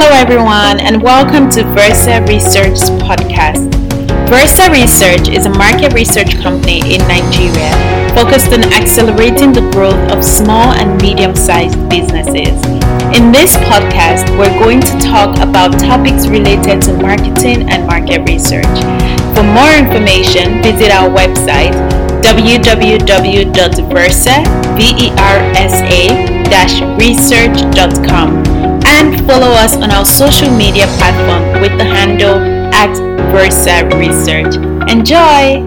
Hello, everyone, and welcome to Versa Research podcast. Versa Research is a market research company in Nigeria focused on accelerating the growth of small and medium sized businesses. In this podcast, we're going to talk about topics related to marketing and market research. For more information, visit our website www.versa-research.com and follow us on our social media platform with the handle at Versa Research. Enjoy!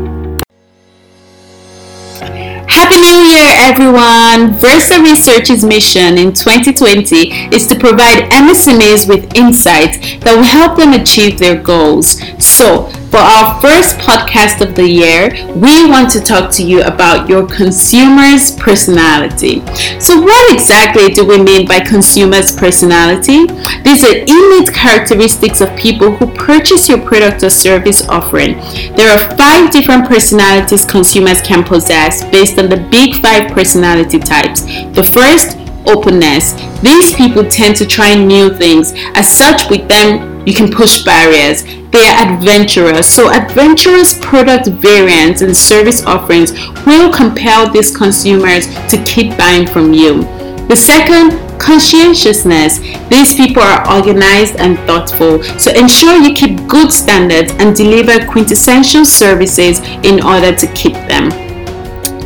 Happy New Year, everyone! Versa Research's mission in 2020 is to provide MSMEs with insights that will help them achieve their goals. So, for our first podcast of the year, we want to talk to you about your consumer's personality. So, what exactly do we mean by consumer's personality? These are innate characteristics of people who purchase your product or service offering. There are five different personalities consumers can possess based on the big five personality types. The first, openness. These people tend to try new things. As such, with them, you can push barriers they are adventurous. So, adventurous product variants and service offerings will compel these consumers to keep buying from you. The second, conscientiousness. These people are organized and thoughtful. So, ensure you keep good standards and deliver quintessential services in order to keep them.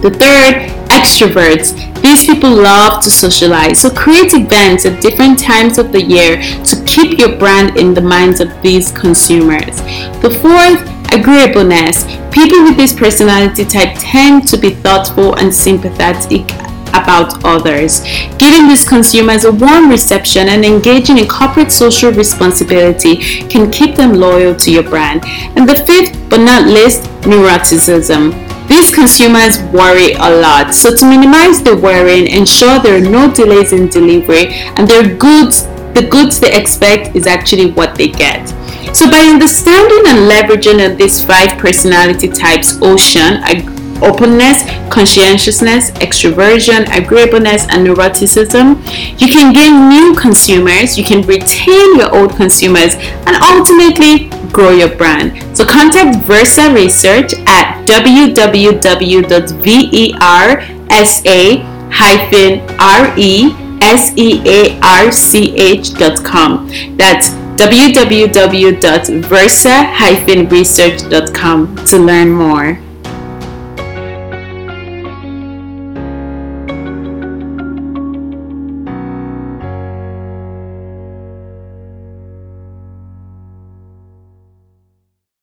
The third, extroverts. These people love to socialize, so create events at different times of the year to keep your brand in the minds of these consumers. The fourth, agreeableness. People with this personality type tend to be thoughtful and sympathetic about others. Giving these consumers a warm reception and engaging in corporate social responsibility can keep them loyal to your brand. And the fifth, but not least, neuroticism. These consumers worry a lot, so to minimize the worrying, ensure there are no delays in delivery and their goods, the goods they expect is actually what they get. So by understanding and leveraging on these five personality types, ocean, openness, conscientiousness, extroversion, agreeableness, and neuroticism, you can gain new consumers, you can retain your old consumers, and ultimately grow your brand. So contact Versa Research at www.versa-research.com. That's www.versa-research.com to learn more.